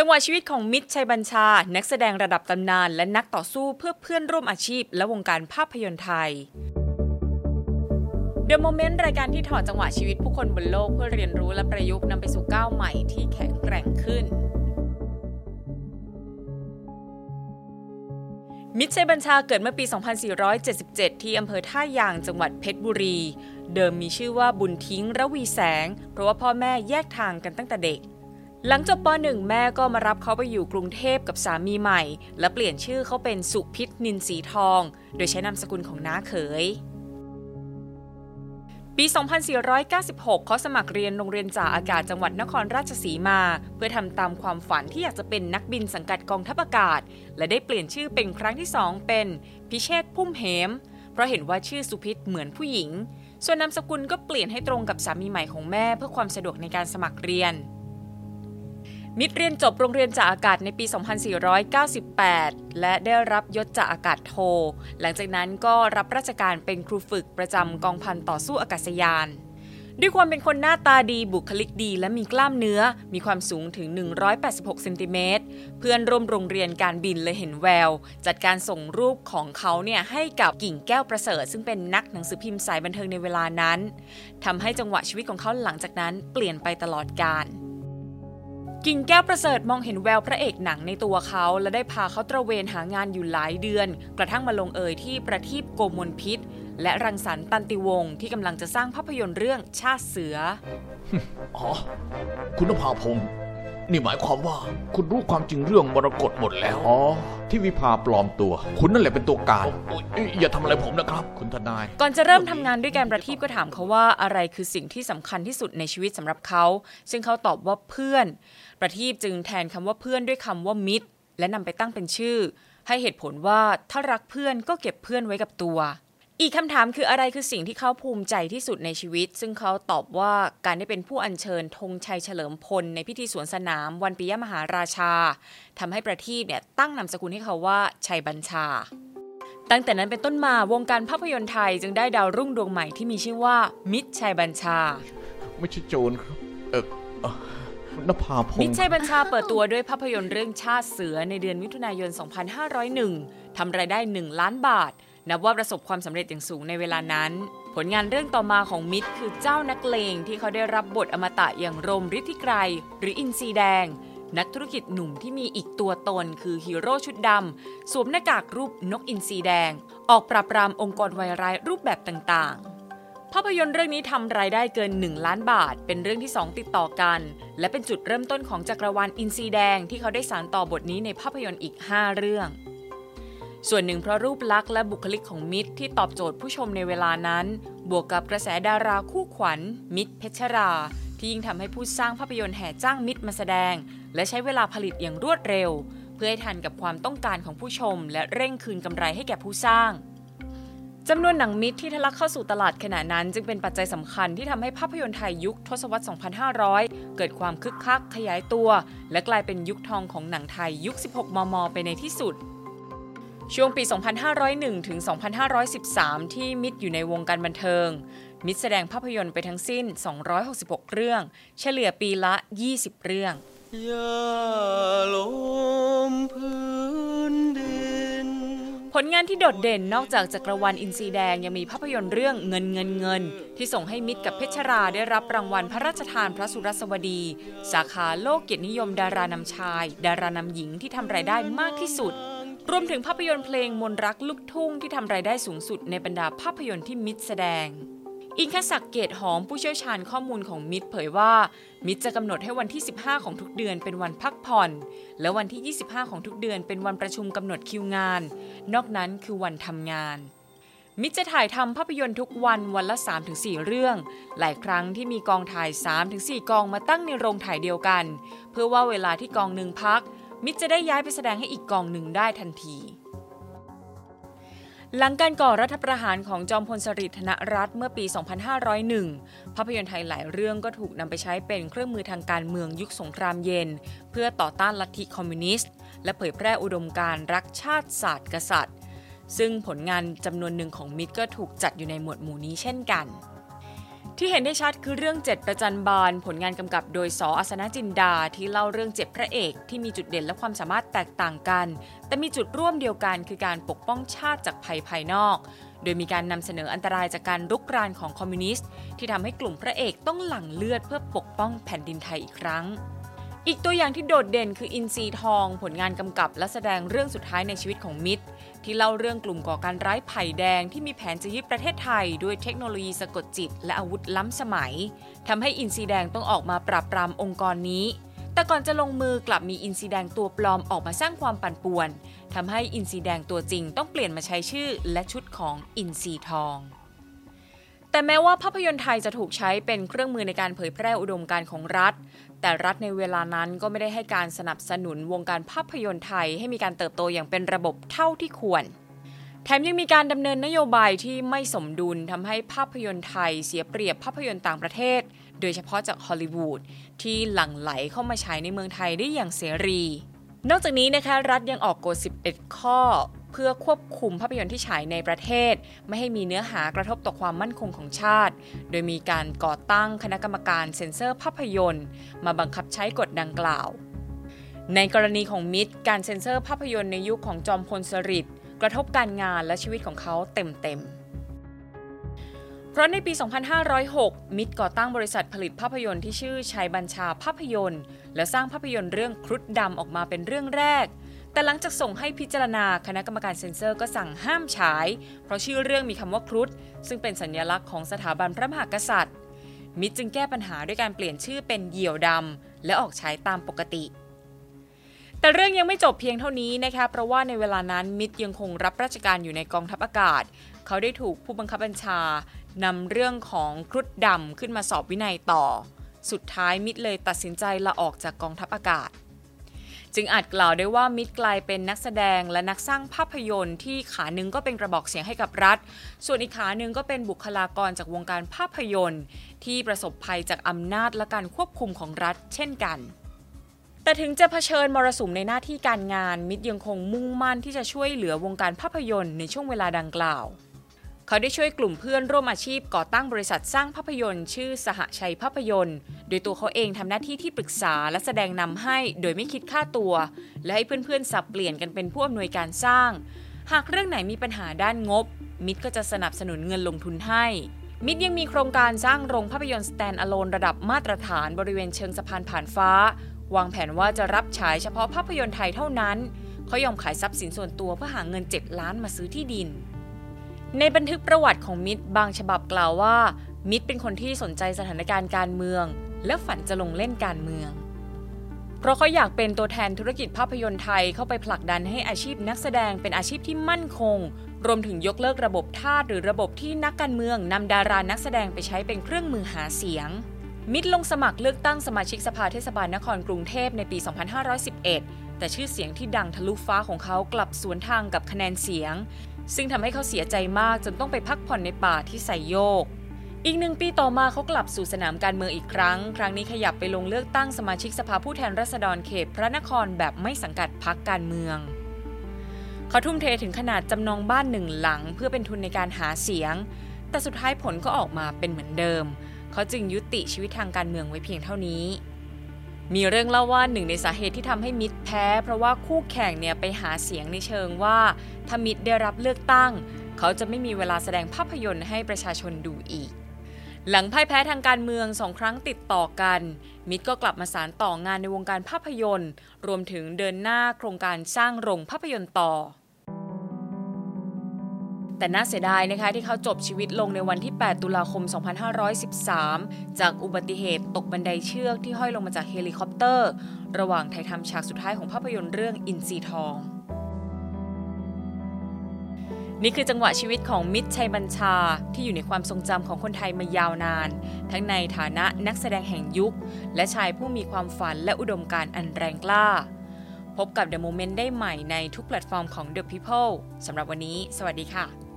จังหวะชีวิตของมิตรชัยบัญชา นักแสดงระดับตำนาน และนักต่อสู้เพื่อเพื่อนร่วมอาชีพ และวงการภาพยนตร์ไทย The Moment รายการที่ถอดจังหวะชีวิตผู้คนบนโลกเพื่อเรียนรู้และประยุกต์นำไปสู่ก้าวใหม่ที่แข็งแกร่งขึ้น มิตรชัยบัญชาเกิดเมื่อปี 2477 ที่อำเภอท่ายางจังหวัดเพชรบุรี เดิมมีชื่อว่าบุญทิ้งระวีแสง เพราะว่าพ่อแม่แยกทางกันตั้งแต่เด็ก หลังจบป .1 แม่ก็มารับเขาไปอยู่กรุงเทพกับสามีใหม่ และเปลี่ยนชื่อเขาเป็นสุพิษนินสีทอง โดยใช้นามสกุลของน้าเขย ปี 2496 เขาสมัครเรียนโรงเรียนจ่าอากาศจังหวัดนครราชสีมา เพื่อทำตามความฝันที่อยากจะเป็นนักบินสังกัดกองทัพอากาศ และได้เปลี่ยนชื่อเป็นครั้งที่สองเป็นพิเชษพุ่มเหม เพราะเห็นว่าชื่อสุพิษเหมือนผู้หญิง ส่วนนามสกุลก็เปลี่ยนให้ตรงกับสามีใหม่ของแม่เพื่อความสะดวกในการสมัครเรียน มิตรเรียนจบโรงเรียนจ่าอากาศในปี 2498 และได้รับยศจ่าอากาศโท หลังจากนั้นก็รับราชการเป็นครูฝึกประจำกองพันต่อสู้อากาศยาน ด้วยความเป็นคนหน้าตาดีบุคลิกดีและมีกล้ามเนื้อ มีความสูงถึง 186เซนติเมตร เพื่อนร่วมโรงเรียนการบินเลยเห็นแวว จัดการส่งรูปของเขาเนี่ยให้กับกิ่งแก้วประเสริฐ ซึ่งเป็นนักหนังสือพิมพ์สายบันเทิงในเวลานั้นทำให้จังหวะชีวิตของเขาหลังจากนั้นเปลี่ยนไปตลอดกาล กิ่งแก้วประเสริฐมองเห็นแววพระเอกหนังในตัวเขา และได้พาเขาตระเวนหางานอยู่หลายเดือน กระทั่งมาลงเอยที่ประทีปโกมลพิษ และรังสรรค์ตันติวงศ์ที่กำลังจะสร้างภาพยนตร์เรื่องชาติเสือ อ๋อ คุณนภาพงศ์ นี่หมายความว่าคุณรู้ความจริงเรื่องมรกตหมดแล้ว อ๋อ ที่วิภาปลอมตัว คุณนั่นแหละเป็นตัวการโอ๊ยอย่าทำอะไรผมนะครับ คุณทนาย ก่อนจะเริ่มทำงานด้วยกันประทีปก็ถามเขาว่าอะไรคือสิ่งที่สำคัญที่สุดในชีวิตสำหรับเขา ซึ่งเขาตอบว่าเพื่อน ประทีปจึงแทนคำว่าเพื่อนด้วยคำว่ามิตร และนำไปตั้งเป็นชื่อ ให้เหตุผลว่าถ้ารักเพื่อนก็เก็บเพื่อนไว้กับตัว อีกคำถามคืออะไรคือสิ่งที่เขาภูมิใจที่สุดในชีวิต ซึ่งเขาตอบว่าการได้เป็นผู้อัญเชิญธงชัยเฉลิมพล ในพิธีสวนสนาม วันปิยมหาราชาทำให้ประทีปเนี่ยตั้งนามสกุลให้เขาว่าชัยบัญชา ตั้งแต่นั้นเป็นต้นมาวงการภาพยนตร์ไทยจึงได้ดาวรุ่งดวงใหม่ที่มีชื่อว่า มิตรชัยบัญชา ไม่ใช่โจรครับเออนภาพงมิตรชัยบัญชาเปิดตัวด้วยภาพยนตร์เรื่องชาติเสือในเดือนมิถุนายน 2501ทำรายได้ 1 ล้านบาท นับว่าประสบความสำเร็จอย่างสูงในเวลานั้น ผลงานเรื่องต่อมาของมิตรคือเจ้านักเลงที่เขาได้รับบทอมตะอย่างรมฤทธิไกรหรืออินทรีแดง นักธุรกิจหนุ่มที่มีอีกตัวตนคือฮีโร่ชุดดำสวมหน้ากากรูปนกอินทรีแดง ออกปราบปรามองค์กรวายร้ายรูปแบบต่างๆภาพยนตร์เรื่องนี้ทำรายได้เกิน 1 ล้านบาท เป็นเรื่องที่ 2 ติดต่อกัน และเป็นจุดเริ่มต้นของจักรวาลอินซีแดงที่เขาได้สานต่อบทนี้ในภาพยนตร์อีก 5 เรื่อง ส่วนหนึ่งเพราะรูปลักษณ์และบุคลิกของมิตรที่ตอบโจทย์ผู้ชมในเวลานั้น บวกกับกระแสดาราคู่ขวัญ มิตรเพชรรา ที่ยิ่งทำให้ผู้สร้างภาพยนตร์แห่จ้างมิตรมาแสดง และใช้เวลาผลิตอย่างรวดเร็ว เพื่อให้ทันกับความต้องการของผู้ชม และเร่งคืนกำไรให้แก่ผู้สร้างจำนวนหนังมิตรที่ทะลักเข้าสู่ตลาดขณะนั้น จึงเป็นปัจจัยสำคัญที่ทำให้ภาพยนตร์ไทยยุคทศวรรษ 2500 เกิดความคึกคักขยายตัว และกลายเป็นยุคทองของหนังไทยยุค 16 มม ไปในที่สุด ช่วงปี 2501 ถึง 2513 ที่มิตรอยู่ในวงการบันเทิง มิตรแสดงภาพยนตร์ไปทั้งสิ้น 266 เรื่อง เฉลี่ยปีละ 20 เรื่องอย่าล้มพื้นดินผลงานที่โดดเด่นนอกจากจักรวาลอินทรีแดงยังมีภาพยนตร์เรื่องเงินเงินเงิน ที่ส่งให้มิตรกับเพชรราได้รับรางวัลพระราชทานพระสุรสวดี สาขาโลกเกียรตินิยมดารานำชาย ดารานำหญิงที่ทำรายได้มากที่สุด รวมถึงภาพยนตร์เพลงมนรักลูกทุ่งที่ทำรายได้สูงสุดในบรรดาภาพยนตร์ที่มิตรแสดง อิงคศักดิ์เกตหอมผู้เชี่ยวชาญข้อมูลของมิตรเผยว่า มิตรจะกำหนดให้วันที่ 15 ของทุกเดือนเป็นวันพักผ่อน และวันที่ 25 ของทุกเดือนเป็นวันประชุมกำหนดคิวงาน นอกนั้นคือวันทำงานมิตรจะถ่ายทำภาพยนตร์ทุกวันวันละ 3-4 เรื่อง หลายครั้งที่มีกองถ่าย 3-4 กองมาตั้งในโรงถ่ายเดียวกัน เพื่อว่าเวลาที่กองหนึ่งพัก มิตรจะได้ย้ายไปแสดงให้อีกกองหนึ่งได้ทันที หลังการก่อรัฐประหารของจอมพลสฤษดิ์ธนรัตเมื่อปี 2501 ภาพยนตร์ไทยหลายเรื่องก็ถูกนำไปใช้เป็นเครื่องมือทางการเมืองยุคสงครามเย็น เพื่อต่อต้านลัทธิคอมมิวนิสต์ และเผยแพร่อุดมการรักชาติศาสตร์กษัตริย์ ซึ่งผลงานจำนวนหนึ่งของมิตรก็ถูกจัดอยู่ในหมวดหมู่นี้เช่นกัน ที่เห็นได้ชัดคือเรื่องเจ็ดประจันบานผลงานกำกับโดยสออาสนะจินดาที่เล่าเรื่องเจ็บพระเอกที่มีจุดเด่นและความสามารถแตกต่างกัน แต่มีจุดร่วมเดียวกันคือการปกป้องชาติจากภัยภายนอก โดยมีการนำเสนออันตรายจากการรุกรานของคอมมิวนิสต์ ที่ทำให้กลุ่มพระเอกต้องหลั่งเลือดเพื่อปกป้องแผ่นดินไทยอีกครั้ง อีกตัวอย่างที่โดดเด่นคืออินซีทอง ผลงานกำกับและแสดงเรื่องสุดท้ายในชีวิตของมิตร ที่เล่าเรื่องกลุ่มก่อการร้ายไผ่แดงที่มีแผนจะยึดประเทศไทย ด้วยเทคโนโลยีสะกดจิต และอาวุธล้ำสมัยทำให้อินซีแดงต้องออกมาปราบปรามองค์กรนี้ แต่ก่อนจะลงมือกลับมีอินซีแดงตัวปลอมออกมาสร้างความปั่นป่วนทำให้อินซีแดงตัวจริงต้องเปลี่ยนมาใช้ชื่อและชุดของอินซีทอง แต่แม้ว่าภาพยนตร์ไทยจะถูกใช้เป็นเครื่องมือในการเผยแพร่อุดมการณ์ของรัฐ แต่รัฐในเวลานั้นก็ไม่ได้ให้การสนับสนุนวงการภาพยนตร์ไทยให้มีการเติบโตอย่างเป็นระบบเท่าที่ควร แถมยังมีการดำเนินนโยบายที่ไม่สมดุลทำให้ภาพยนตร์ไทยเสียเปรียบภาพยนตร์ต่างประเทศ โดยเฉพาะจากฮอลลีวูดที่หลั่งไหลเข้ามาฉายในเมืองไทยได้อย่างเสรี นอกจากนี้นะคะรัฐยังออกกฎ 11 ข้อ พื่อควบคุมภาพยนตร์ที่ฉายในประเทศ ไม่ให้มีเนื้อหากระทบต่อความมั่นคงของชาติ โดยมีการก่อตั้งคณะกรรมการเซ็นเซอร์ภาพยนตร์ มาบังคับใช้กฎดังกล่าว ในกรณีของมิตรการเซ็นเซอร์ภาพยนตร์ในยุคของจอมพลสฤษดิ์กระทบการงานและชีวิตของเขาเต็มๆเพราะในปี 2506 มิตรก่อตั้งบริษัทผลิตภาพยนตร์ที่ชื่อชัยบัญชาภาพยนตร์ และสร้างภาพยนตร์เรื่องครุฑดำออกมาเป็นเรื่องแรก แต่หลังจากส่งให้พิจารณาคณะกรรมการเซ็นเซอร์ก็สั่งห้ามฉาย เพราะชื่อเรื่องมีคำว่าครุฑซึ่งเป็นสัญลักษณ์ของสถาบันพระมหากษัตริย์ มิตรจึงแก้ปัญหาด้วยการเปลี่ยนชื่อเป็นเหยี่ยวดำและออกฉายตามปกติ แต่เรื่องยังไม่จบเพียงเท่านี้นะคะเพราะว่าในเวลานั้นมิตรยังคงรับราชการอยู่ในกองทัพอากาศ เขาได้ถูกผู้บังคับบัญชานำเรื่องของครุฑดำขึ้นมาสอบวินัยต่อ สุดท้ายมิตรเลยตัดสินใจลาออกจากกองทัพอากาศ จึงอาจกล่าวได้ว่ามิตรกลายเป็นนักแสดงและนักสร้างภาพยนตร์ที่ขาหนึ่งก็เป็นกระบอกเสียงให้กับรัฐ ส่วนอีกขาหนึ่งก็เป็นบุคลากรจากวงการภาพยนตร์ ที่ประสบภัยจากอำนาจและการควบคุมของรัฐ เช่นกันแต่ถึงจะเผชิญมรสุมในหน้าที่การงานมิตรยังคงมุ่งมั่นที่จะช่วยเหลือวงการภาพยนตร์ในช่วงเวลาดังกล่าว เขาได้ช่วยกลุ่มเพื่อนร่วมอาชีพก่อตั้งบริษัทสร้างภาพยนตร์ ชื่อสหชัยภาพยนตร์ โดยตัวเขาเองทำหน้าที่ที่ปรึกษาและแสดงนำให้โดยไม่คิดค่าตัว และให้เพื่อนๆสับเปลี่ยนกันเป็นผู้อำนวยการสร้าง หากเรื่องไหนมีปัญหาด้านงบ มิตรก็จะสนับสนุนเงินลงทุนให้ มิตรยังมีโครงการสร้างโรงภาพยนตร์ stand alone ระดับมาตรฐานบริเวณเชิงสะพานผ่านฟ้า วางแผนว่าจะรับฉายเฉพาะภาพยนตร์ไทยเท่านั้นเขายอมขายทรัพย์สินส่วนตัวเพื่อหาเงิน 7 ล้านมาซื้อที่ดิน ในบันทึกประวัติของมิตรบางฉบับกล่าวว่า มิตรเป็นคนที่สนใจสถานการณ์การเมือง และฝันจะลงเล่นการเมือง เพราะเขาอยากเป็นตัวแทนธุรกิจภาพยนตร์ไทยเข้าไปผลักดันให้อาชีพนักแสดงเป็นอาชีพที่มั่นคง รวมถึงยกเลิกระบบทาสหรือระบบที่นักการเมืองนำดารานักแสดงไปใช้เป็นเครื่องมือหาเสียง มิตรลงสมัครเลือกตั้งสมาชิกสภาเทศบาลนครกรุงเทพในปี 2511 แต่ชื่อเสียงที่ดังทะลุฟ้าของเขากลับสวนทางกับคะแนนเสียง ซึ่งทำให้เขาเสียใจมากจนต้องไปพักผ่อนในป่าที่ไซโยก อีกหนึ่งปีต่อมาเขากลับสู่สนามการเมืองอีกครั้ง ครั้งนี้ขยับไปลงเลือกตั้งสมาชิกสภาผู้แทนราษฎรเขตพระนครแบบไม่สังกัดพักการเมืองเขาทุ่มเทถึงขนาดจำนองบ้านหนึ่งหลัง เพื่อเป็นทุนในการหาเสียง แต่สุดท้ายผลก็ออกมาเป็นเหมือนเดิม เขาจึงยุติชีวิตทางการเมืองไว้เพียงเท่านี้ มีเรื่องเล่าว่าหนึ่งในสาเหตุที่ทำให้มิตรแพ้ เพราะว่าคู่แข่งเนี่ยไปหาเสียงในเชิงว่า ถ้ามิตรได้รับเลือกตั้ง เขาจะไม่มีเวลาแสดงภาพยนตร์ให้ประชาชนดูอีก หลังพ่ายแพ้ทางการเมืองสองครั้งติดต่อกัน มิตรก็กลับมาสารต่องานในวงการภาพยนตร์ รวมถึงเดินหน้าโครงการสร้างโรงภาพยนตร์ต่อแต่น่าเสียดายนะคะที่เขาจบชีวิตลงในวันที่ 8 ตุลาคม 2513 จากอุบัติเหตุตกบันไดเชือกที่ห้อยลงมาจากเฮลิคอปเตอร์ ระหว่างถ่ายทำฉากสุดท้ายของภาพยนตร์เรื่องอินทรีทอง นี่คือจังหวะชีวิตของมิตรชัยบัญชาที่อยู่ในความทรงจำของคนไทยมายาวนาน ทั้งในฐานะนักแสดงแห่งยุค และชายผู้มีความฝันและอุดมการอันแรงกล้า พบกับ The Moment ได้ใหม่ในทุกแพลตฟอร์มของ The People สำหรับวันนี้ สวัสดีค่ะ